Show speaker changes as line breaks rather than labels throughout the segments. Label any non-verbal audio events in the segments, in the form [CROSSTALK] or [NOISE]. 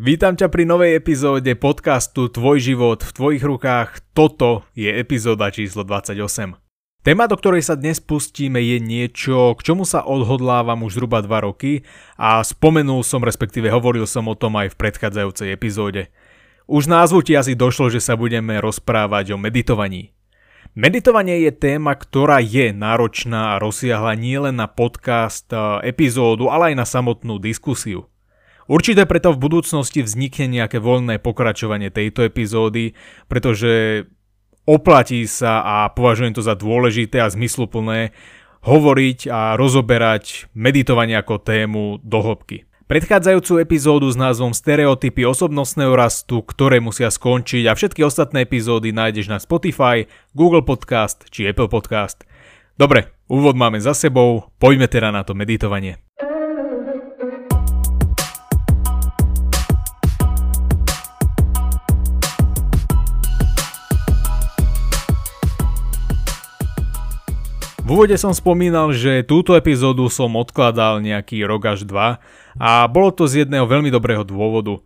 Vítam ťa pri novej epizóde podcastu Tvoj život v tvojich rukách. Toto je epizóda číslo 28. Téma, do ktorej sa dnes pustíme, je niečo, k čomu sa odhodlávam už zhruba 2 roky a spomenul som, respektíve hovoril som o tom aj v predchádzajúcej epizóde. Už názvu ti asi došlo, že sa budeme rozprávať o meditovaní. Meditovanie je téma, ktorá je náročná a rozsiahla nielen na podcast, epizódu, ale aj na samotnú diskusiu. Určite preto v budúcnosti vznikne nejaké voľné pokračovanie tejto epizódy, pretože oplatí sa a považujem to za dôležité a zmysluplné hovoriť a rozoberať meditovanie ako tému do. Predchádzajúcu epizódu s názvom Stereotypy osobnostného rastu, ktoré musia skončiť a všetky ostatné epizódy nájdeš na Spotify, Google Podcast či Apple Podcast. Dobre, úvod máme za sebou, poďme teda na to meditovanie. V úvode som spomínal, že túto epizódu som odkladal nejaký rok až dva a bolo to z jedného veľmi dobrého dôvodu.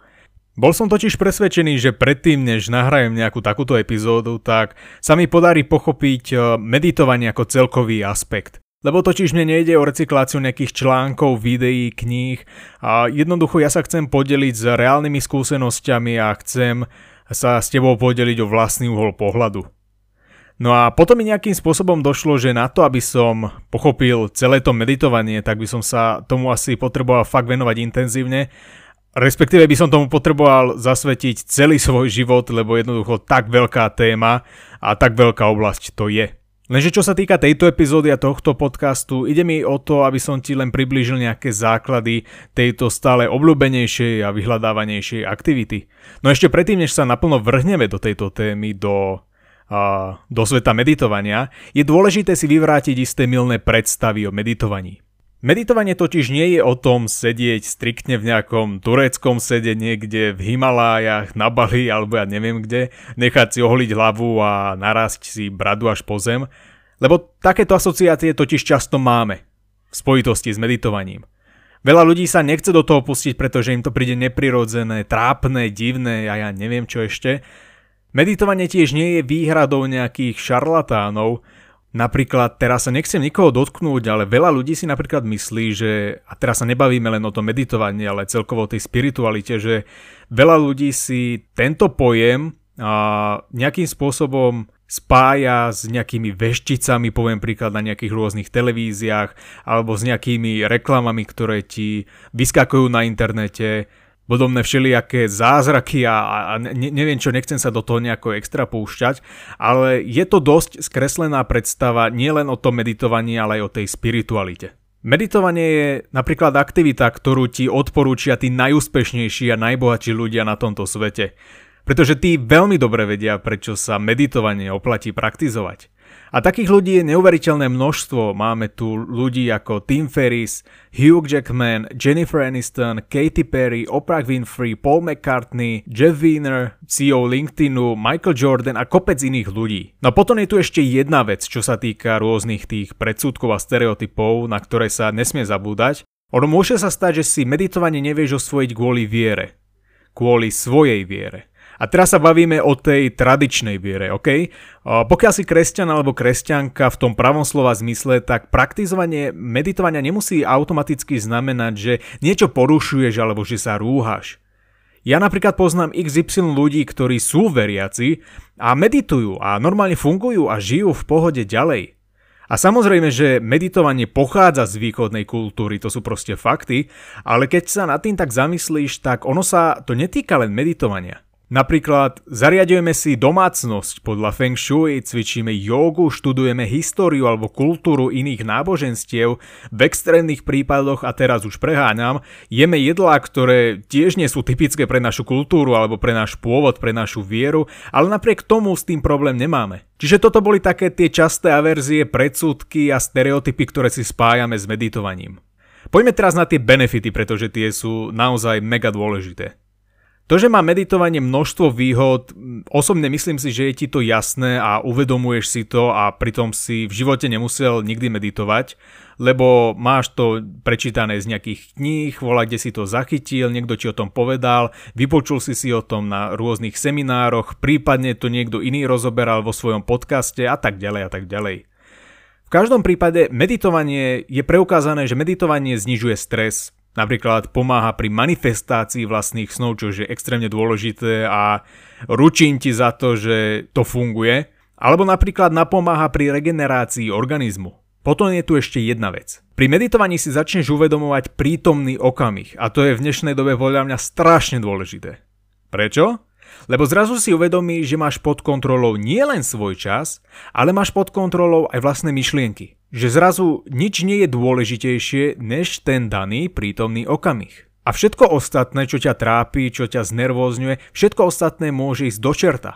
Bol som totiž presvedčený, že predtým, než nahrajem nejakú takúto epizódu, tak sa mi podarí pochopiť e, meditovanie ako celkový aspekt. Lebo totiž mne nejde o recykláciu nejakých článkov, videí, kníh a jednoducho ja sa chcem podeliť s reálnymi skúsenosťami a chcem sa s tebou podeliť o vlastný uhol pohľadu. No a potom mi nejakým spôsobom došlo, že na to, aby som pochopil celé to meditovanie, tak by som sa tomu asi potreboval fakt venovať intenzívne. Respektíve by som tomu potreboval zasvetiť celý svoj život, lebo jednoducho tak veľká téma a tak veľká oblasť to je. Lenže čo sa týka tejto epizódy a tohto podcastu, ide mi o to, aby som ti len priblížil nejaké základy tejto stále obľúbenejšej a vyhľadávanejšej aktivity. No ešte predtým, než sa naplno vrhneme do tejto témy, do do sveta meditovania, je dôležité si vyvrátiť isté milné predstavy o meditovaní. Meditovanie totiž nie je o tom sedieť striktne v nejakom tureckom sede niekde v Himalájach, na Bali alebo ja neviem kde, nechať si ohliť hlavu a narásť si bradu až po zem, lebo takéto asociácie totiž často máme v spojitosti s meditovaním. Veľa ľudí sa nechce do toho pustiť, pretože im to príde neprirodzené, trápne, divné a ja neviem čo ešte, Meditovanie tiež nie je výhradou nejakých šarlatánov, Napríklad, teraz sa nechcem nikoho dotknúť, ale veľa ľudí si napríklad myslí, že, a teraz sa nebavíme len o tom meditovaní, ale celkovo o tej spiritualite, že veľa ľudí si tento pojem a, nejakým spôsobom spája s nejakými vešticami, poviem príklad na nejakých rôznych televíziách, alebo s nejakými reklamami, ktoré ti vyskakujú na internete, podobné všelijaké zázraky a, a ne, neviem čo, nechcem sa do toho nejako extra púšťať, ale je to dosť skreslená predstava nielen o tom meditovaní, ale aj o tej spiritualite. Meditovanie je napríklad aktivita, ktorú ti odporúčia tí najúspešnejší a najbohatší ľudia na tomto svete. Pretože tí veľmi dobre vedia, prečo sa meditovanie oplatí praktizovať. A takých ľudí je neuveriteľné množstvo. Máme tu ľudí ako Tim Ferris, Hugh Jackman, Jennifer Aniston, Katy Perry, Oprah Winfrey, Paul McCartney, Jeff Wiener, CEO LinkedInu, Michael Jordan a kopec iných ľudí. No a potom je tu ešte jedna vec, čo sa týka rôznych tých predsudkov a stereotypov, na ktoré sa nesmie zabúdať. Ono môže sa stať, že si meditovanie nevieš osvojiť kvôli viere. Kvôli svojej viere. A teraz sa bavíme o tej tradičnej viere, ok? Pokiaľ si kresťan alebo kresťanka v tom pravom slova zmysle, tak praktizovanie meditovania nemusí automaticky znamenať, že niečo porušuješ alebo že sa rúhaš. Ja napríklad poznám XY ľudí, ktorí sú veriaci a meditujú a normálne fungujú a žijú v pohode ďalej. A samozrejme, že meditovanie pochádza z východnej kultúry, to sú proste fakty, ale keď sa nad tým tak zamyslíš, tak ono sa to netýka len meditovania. Napríklad zariadujeme si domácnosť podľa Feng Shui, cvičíme jogu, študujeme históriu alebo kultúru iných náboženstiev, v extrémnych prípadoch, a teraz už preháňam, jeme jedlá, ktoré tiež nie sú typické pre našu kultúru alebo pre náš pôvod, pre našu vieru, ale napriek tomu s tým problém nemáme. Čiže toto boli také tie časté averzie, predsudky a stereotypy, ktoré si spájame s meditovaním. Poďme teraz na tie benefity, pretože tie sú naozaj mega dôležité. To, že má meditovanie množstvo výhod, osobne myslím si, že je ti to jasné a uvedomuješ si to a pritom si v živote nemusel nikdy meditovať, lebo máš to prečítané z nejakých kníh, volá, kde si to zachytil, niekto ti o tom povedal, vypočul si si o tom na rôznych seminároch, prípadne to niekto iný rozoberal vo svojom podcaste a tak ďalej a tak ďalej. V každom prípade meditovanie je preukázané, že meditovanie znižuje stres, Napríklad pomáha pri manifestácii vlastných snov, čo je extrémne dôležité a ručím ti za to, že to funguje. Alebo napríklad napomáha pri regenerácii organizmu. Potom je tu ešte jedna vec. Pri meditovaní si začneš uvedomovať prítomný okamih a to je v dnešnej dobe podľa mňa strašne dôležité. Prečo? Lebo zrazu si uvedomíš, že máš pod kontrolou nielen svoj čas, ale máš pod kontrolou aj vlastné myšlienky že zrazu nič nie je dôležitejšie než ten daný prítomný okamih. A všetko ostatné, čo ťa trápi, čo ťa znervózňuje, všetko ostatné môže ísť do čerta.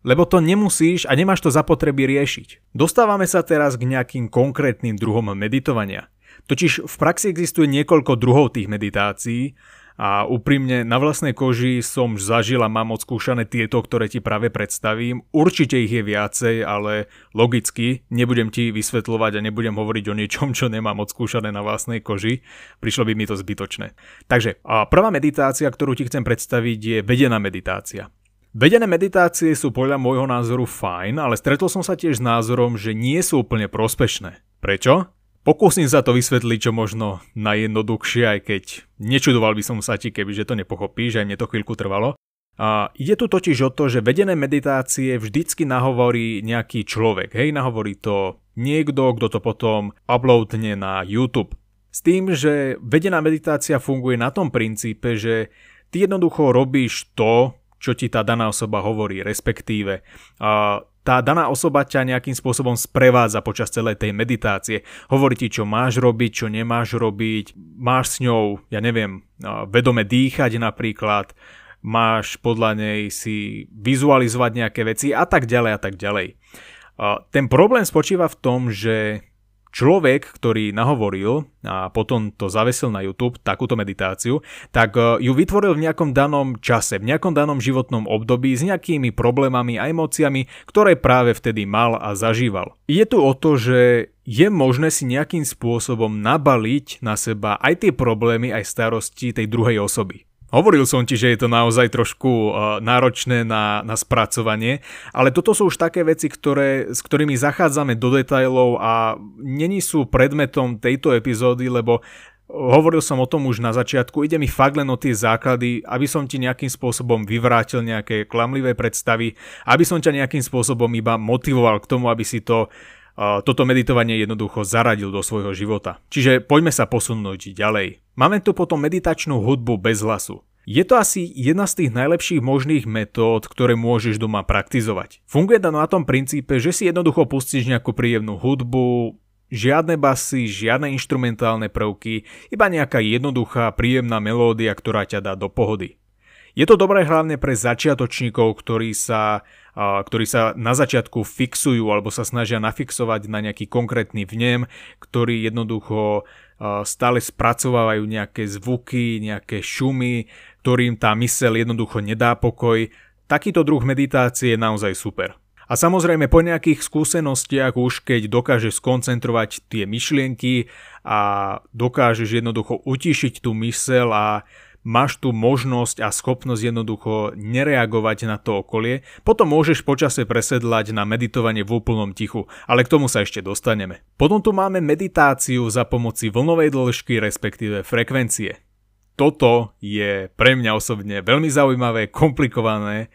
Lebo to nemusíš a nemáš to zapotreby riešiť. Dostávame sa teraz k nejakým konkrétnym druhom meditovania. Totiž v praxi existuje niekoľko druhov tých meditácií a úprimne na vlastnej koži som zažil a mám odskúšané tieto, ktoré ti práve predstavím. Určite ich je viacej, ale logicky nebudem ti vysvetľovať a nebudem hovoriť o niečom, čo nemám odskúšané na vlastnej koži. Prišlo by mi to zbytočné. Takže a prvá meditácia, ktorú ti chcem predstaviť, je vedená meditácia. Vedené meditácie sú podľa môjho názoru fajn, ale stretol som sa tiež s názorom, že nie sú úplne prospešné. Prečo? Pokúsim sa to vysvetliť čo možno najjednoduchšie, aj keď nečudoval by som sa ti, keby že to nepochopíš, aj mne to chvíľku trvalo. A ide tu totiž o to, že vedené meditácie vždycky nahovorí nejaký človek, hej, nahovorí to niekto, kto to potom uploadne na YouTube. S tým, že vedená meditácia funguje na tom princípe, že ty jednoducho robíš to, čo ti tá daná osoba hovorí, respektíve a tá daná osoba ťa nejakým spôsobom sprevádza počas celej tej meditácie. Hovorí ti, čo máš robiť, čo nemáš robiť, máš s ňou, ja neviem, vedome dýchať napríklad, máš podľa nej si vizualizovať nejaké veci a tak ďalej a tak ďalej. Ten problém spočíva v tom, že človek, ktorý nahovoril a potom to zavesil na YouTube, takúto meditáciu, tak e, ju vytvoril v nejakom danom čase, v nejakom danom životnom období s nejakými problémami a emóciami, ktoré práve vtedy mal a zažíval. Je tu o to, že je možné si nejakým spôsobom nabaliť na seba aj tie problémy, aj starosti tej druhej osoby. Hovoril som ti, že je to naozaj trošku uh, náročné na, na spracovanie, ale toto sú už také veci, ktoré, s ktorými zachádzame do detajlov a není sú predmetom tejto epizódy, lebo Hovoril som o tom už na začiatku, ide mi fakt len o tie základy, aby som ti nejakým spôsobom vyvrátil nejaké klamlivé predstavy, aby som ťa nejakým spôsobom iba motivoval k tomu, aby si to, toto meditovanie jednoducho zaradil do svojho života. Čiže poďme sa posunúť ďalej. Máme tu potom meditačnú hudbu bez hlasu. Je to asi jedna z tých najlepších možných metód, ktoré môžeš doma praktizovať. Funguje to na tom princípe, že si jednoducho pustíš nejakú príjemnú hudbu, žiadne basy, žiadne inštrumentálne prvky, iba nejaká jednoduchá, príjemná melódia, ktorá ťa dá do pohody. Je to dobré hlavne pre začiatočníkov, ktorí sa, ktorí sa na začiatku fixujú alebo sa snažia nafixovať na nejaký konkrétny vnem, ktorý jednoducho stále spracovávajú nejaké zvuky, nejaké šumy, ktorým tá mysel jednoducho nedá pokoj. Takýto druh meditácie je naozaj super. A samozrejme po nejakých skúsenostiach už keď dokážeš skoncentrovať tie myšlienky a dokážeš jednoducho utišiť tú mysel a máš tu možnosť a schopnosť jednoducho nereagovať na to okolie, potom môžeš počase presedlať na meditovanie v úplnom tichu, ale k tomu sa ešte dostaneme. Potom tu máme meditáciu za pomoci vlnovej dĺžky, respektíve frekvencie. Toto je pre mňa osobne veľmi zaujímavé, komplikované,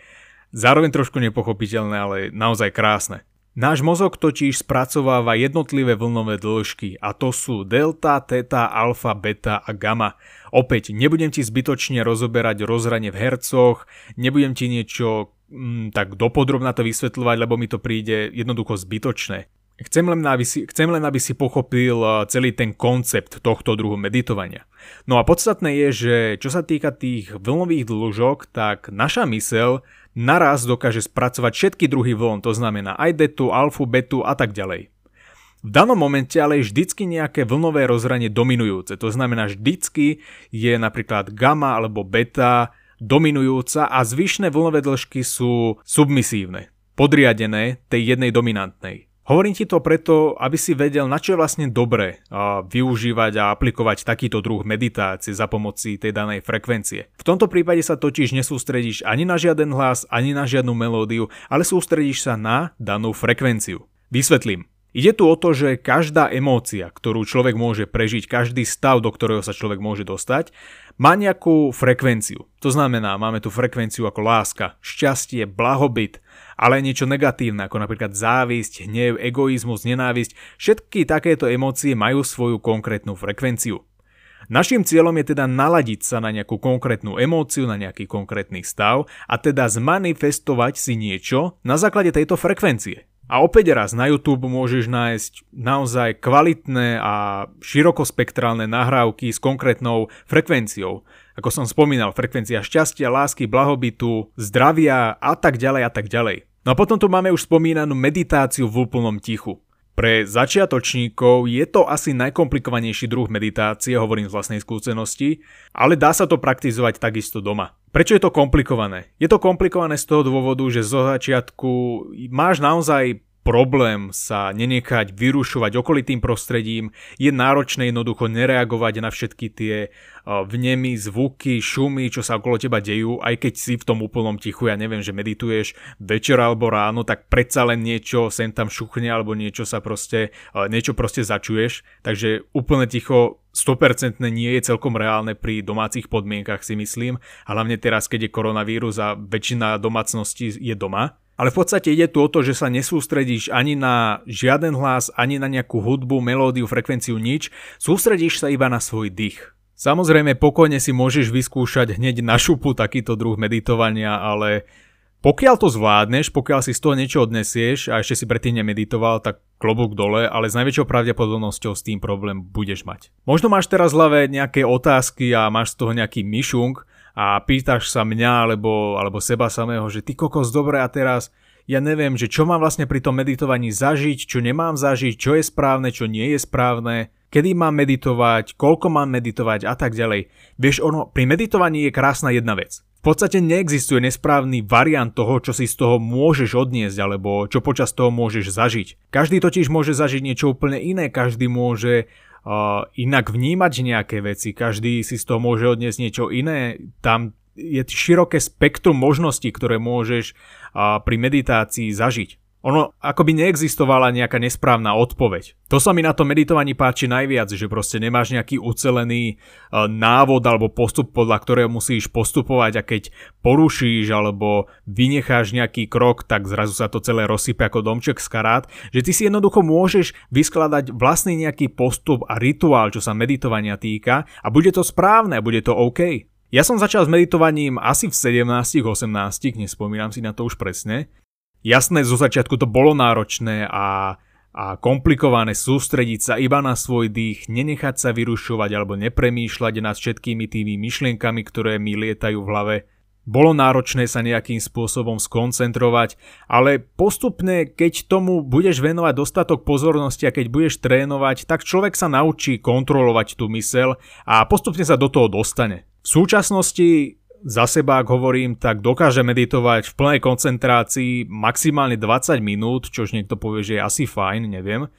zároveň trošku nepochopiteľné, ale naozaj krásne. Náš mozog totiž spracováva jednotlivé vlnové dĺžky a to sú delta, teta, alfa, beta a gamma. Opäť, nebudem ti zbytočne rozoberať rozhranie v hercoch, nebudem ti niečo mm, tak dopodrobná to vysvetľovať, lebo mi to príde jednoducho zbytočné. Chcem len, aby si, chcem len, aby si pochopil celý ten koncept tohto druhu meditovania. No a podstatné je, že čo sa týka tých vlnových dĺžok, tak naša mysel naraz dokáže spracovať všetky druhy vln, to znamená aj detu, alfu, betu a tak ďalej. V danom momente ale je vždycky nejaké vlnové rozhranie dominujúce, to znamená vždycky je napríklad gamma alebo beta dominujúca a zvyšné vlnové dĺžky sú submisívne, podriadené tej jednej dominantnej. Hovorím ti to preto, aby si vedel, na čo je vlastne dobré využívať a aplikovať takýto druh meditácie za pomoci tej danej frekvencie. V tomto prípade sa totiž nesústredíš ani na žiaden hlas, ani na žiadnu melódiu, ale sústredíš sa na danú frekvenciu. Vysvetlím. Ide tu o to, že každá emócia, ktorú človek môže prežiť, každý stav, do ktorého sa človek môže dostať, má nejakú frekvenciu. To znamená, máme tu frekvenciu ako láska, šťastie, blahobyt, ale aj niečo negatívne, ako napríklad závisť, hnev, egoizmus, nenávisť. Všetky takéto emócie majú svoju konkrétnu frekvenciu. Naším cieľom je teda naladiť sa na nejakú konkrétnu emóciu, na nejaký konkrétny stav a teda zmanifestovať si niečo na základe tejto frekvencie. A opäť raz na YouTube môžeš nájsť naozaj kvalitné a širokospektrálne nahrávky s konkrétnou frekvenciou. Ako som spomínal, frekvencia šťastia, lásky, blahobytu, zdravia a tak ďalej a tak ďalej. No a potom tu máme už spomínanú meditáciu v úplnom tichu. Pre začiatočníkov je to asi najkomplikovanejší druh meditácie, hovorím z vlastnej skúsenosti, ale dá sa to praktizovať takisto doma. Prečo je to komplikované? Je to komplikované z toho dôvodu, že zo začiatku máš naozaj problém sa nenechať vyrušovať okolitým prostredím, je náročné jednoducho nereagovať na všetky tie vnemy, zvuky, šumy, čo sa okolo teba dejú, aj keď si v tom úplnom tichu, ja neviem, že medituješ večer alebo ráno, tak predsa len niečo sem tam šuchne alebo niečo sa proste, niečo proste začuješ, takže úplne ticho 100% nie je celkom reálne pri domácich podmienkach si myslím, hlavne teraz, keď je koronavírus a väčšina domácností je doma, ale v podstate ide tu o to, že sa nesústredíš ani na žiaden hlas, ani na nejakú hudbu, melódiu, frekvenciu, nič. Sústredíš sa iba na svoj dých. Samozrejme, pokojne si môžeš vyskúšať hneď na šupu takýto druh meditovania, ale pokiaľ to zvládneš, pokiaľ si z toho niečo odnesieš a ešte si predtým nemeditoval, tak klobúk dole, ale s najväčšou pravdepodobnosťou s tým problém budeš mať. Možno máš teraz v nejaké otázky a máš z toho nejaký myšung, a pýtaš sa mňa alebo, alebo seba samého, že ty kokos dobre a teraz ja neviem, že čo mám vlastne pri tom meditovaní zažiť, čo nemám zažiť, čo je správne, čo nie je správne, kedy mám meditovať, koľko mám meditovať a tak ďalej. Vieš, ono, pri meditovaní je krásna jedna vec. V podstate neexistuje nesprávny variant toho, čo si z toho môžeš odniesť alebo čo počas toho môžeš zažiť. Každý totiž môže zažiť niečo úplne iné, každý môže inak vnímať nejaké veci, každý si z toho môže odniesť niečo iné, tam je široké spektrum možností, ktoré môžeš pri meditácii zažiť. Ono ako by neexistovala nejaká nesprávna odpoveď. To sa mi na tom meditovaní páči najviac, že proste nemáš nejaký ucelený e, návod alebo postup, podľa ktorého musíš postupovať a keď porušíš alebo vynecháš nejaký krok, tak zrazu sa to celé rozsype ako domček z karát, že ty si jednoducho môžeš vyskladať vlastný nejaký postup a rituál, čo sa meditovania týka a bude to správne bude to OK. Ja som začal s meditovaním asi v 17-18, nespomínam si na to už presne, Jasné, zo začiatku to bolo náročné a, a komplikované sústrediť sa iba na svoj dých, nenechať sa vyrušovať alebo nepremýšľať nad všetkými tými myšlienkami, ktoré mi lietajú v hlave. Bolo náročné sa nejakým spôsobom skoncentrovať, ale postupne, keď tomu budeš venovať dostatok pozornosti a keď budeš trénovať, tak človek sa naučí kontrolovať tú mysel a postupne sa do toho dostane. V súčasnosti za seba, ak hovorím, tak dokáže meditovať v plnej koncentrácii maximálne 20 minút, čož niekto povie, že je asi fajn, neviem.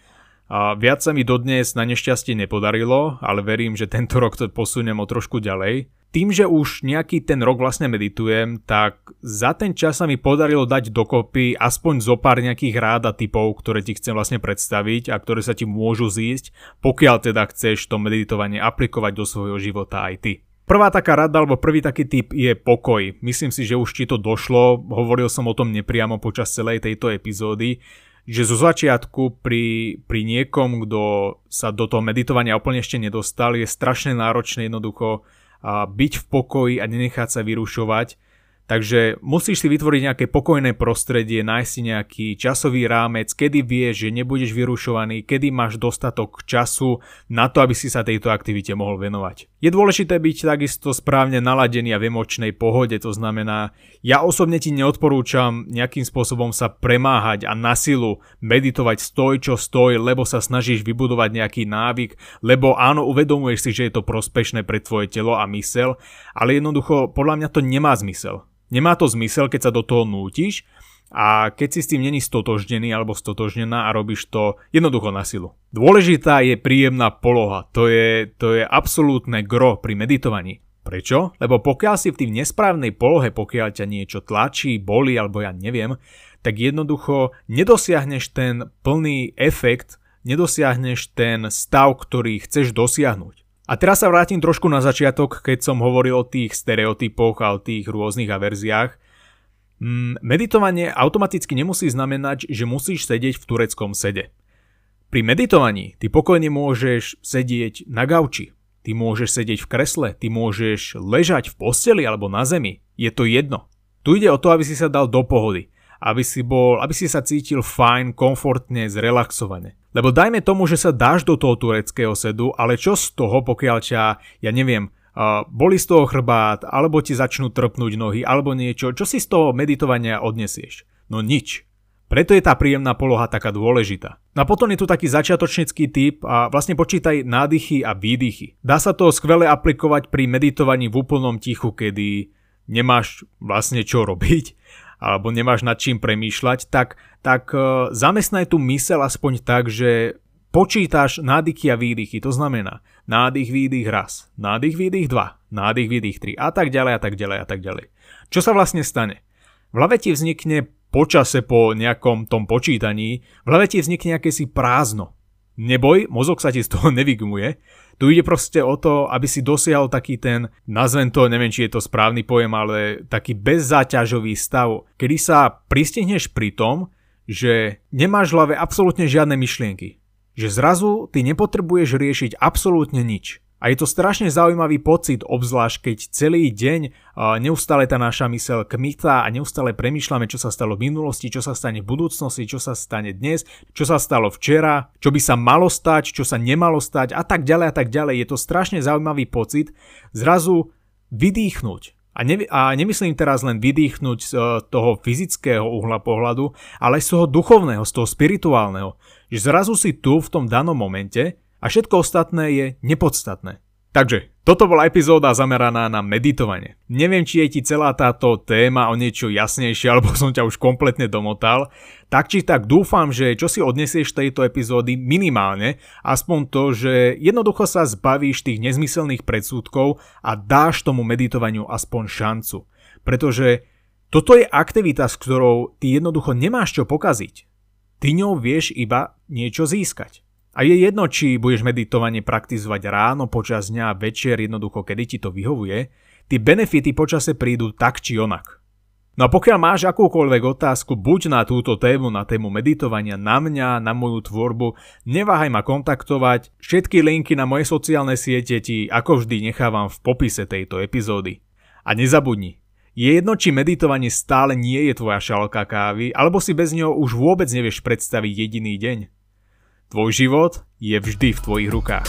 A viac sa mi dodnes na nešťastie nepodarilo, ale verím, že tento rok to posuniem o trošku ďalej. Tým, že už nejaký ten rok vlastne meditujem, tak za ten čas sa mi podarilo dať dokopy aspoň zo pár nejakých rád a typov, ktoré ti chcem vlastne predstaviť a ktoré sa ti môžu zísť, pokiaľ teda chceš to meditovanie aplikovať do svojho života aj ty. Prvá taká rada alebo prvý taký typ je pokoj. Myslím si, že už ti to došlo, hovoril som o tom nepriamo počas celej tejto epizódy, že zo začiatku pri, pri niekom, kto sa do toho meditovania úplne ešte nedostal, je strašne náročné jednoducho byť v pokoji a nenechať sa vyrušovať. Takže musíš si vytvoriť nejaké pokojné prostredie, nájsť si nejaký časový rámec, kedy vieš, že nebudeš vyrušovaný, kedy máš dostatok času na to, aby si sa tejto aktivite mohol venovať. Je dôležité byť takisto správne naladený a v emočnej pohode, to znamená, ja osobne ti neodporúčam nejakým spôsobom sa premáhať a na silu meditovať stoj čo stoj, lebo sa snažíš vybudovať nejaký návyk, lebo áno, uvedomuješ si, že je to prospešné pre tvoje telo a mysel, ale jednoducho podľa mňa to nemá zmysel. Nemá to zmysel, keď sa do toho nútiš a keď si s tým není stotožnený alebo stotožnená a robíš to jednoducho na silu. Dôležitá je príjemná poloha, to je, to je absolútne gro pri meditovaní. Prečo? Lebo pokiaľ si v tým nesprávnej polohe, pokiaľ ťa niečo tlačí, boli alebo ja neviem, tak jednoducho nedosiahneš ten plný efekt, nedosiahneš ten stav, ktorý chceš dosiahnuť. A teraz sa vrátim trošku na začiatok, keď som hovoril o tých stereotypoch a o tých rôznych averziách. Mm, meditovanie automaticky nemusí znamenať, že musíš sedieť v tureckom sede. Pri meditovaní ty pokojne môžeš sedieť na gauči, ty môžeš sedieť v kresle, ty môžeš ležať v posteli alebo na zemi. Je to jedno. Tu ide o to, aby si sa dal do pohody aby si, bol, aby si sa cítil fajn, komfortne, zrelaxovane. Lebo dajme tomu, že sa dáš do toho tureckého sedu, ale čo z toho, pokiaľ ťa, ja neviem, boli z toho chrbát, alebo ti začnú trpnúť nohy, alebo niečo, čo si z toho meditovania odnesieš? No nič. Preto je tá príjemná poloha taká dôležitá. No a potom je tu taký začiatočnický typ a vlastne počítaj nádychy a výdychy. Dá sa to skvele aplikovať pri meditovaní v úplnom tichu, kedy nemáš vlastne čo robiť alebo nemáš nad čím premýšľať, tak, tak uh, zamestnaj tú mysel aspoň tak, že počítaš nádychy a výdychy. To znamená nádych, výdych raz, nádych, výdych dva, nádych, výdych tri a tak ďalej a tak ďalej a tak ďalej. Čo sa vlastne stane? V hlave ti vznikne počase po nejakom tom počítaní, v hlave ti vznikne akési prázdno. Neboj, mozog sa ti z toho [LAUGHS] nevygmuje, tu ide proste o to, aby si dosiahol taký ten, nazvem to, neviem či je to správny pojem, ale taký bezzáťažový stav, kedy sa pristihneš pri tom, že nemáš v hlave absolútne žiadne myšlienky. Že zrazu ty nepotrebuješ riešiť absolútne nič. A je to strašne zaujímavý pocit, obzvlášť keď celý deň neustále tá naša mysel kmitá a neustále premýšľame, čo sa stalo v minulosti, čo sa stane v budúcnosti, čo sa stane dnes, čo sa stalo včera, čo by sa malo stať, čo sa nemalo stať a tak ďalej a tak ďalej. Je to strašne zaujímavý pocit zrazu vydýchnuť. A, ne, a nemyslím teraz len vydýchnuť z toho fyzického uhla pohľadu, ale z toho duchovného, z toho spirituálneho. Že zrazu si tu v tom danom momente a všetko ostatné je nepodstatné. Takže, toto bola epizóda zameraná na meditovanie. Neviem, či je ti celá táto téma o niečo jasnejšia, [LAUGHS] alebo som ťa už kompletne domotal. Tak či tak dúfam, že čo si odnesieš tejto epizódy minimálne, aspoň to, že jednoducho sa zbavíš tých nezmyselných predsudkov a dáš tomu meditovaniu aspoň šancu. Pretože toto je aktivita, s ktorou ty jednoducho nemáš čo pokaziť. Ty ňou vieš iba niečo získať. A je jedno, či budeš meditovanie praktizovať ráno, počas dňa, večer, jednoducho, kedy ti to vyhovuje, tie benefity počase prídu tak či onak. No a pokiaľ máš akúkoľvek otázku buď na túto tému, na tému meditovania, na mňa, na moju tvorbu, neváhaj ma kontaktovať. Všetky linky na moje sociálne siete ti ako vždy nechávam v popise tejto epizódy. A nezabudni, je jedno, či meditovanie stále nie je tvoja šalka kávy, alebo si bez neho už vôbec nevieš predstaviť jediný deň. Tvoj život je vždy v tvojich rukách.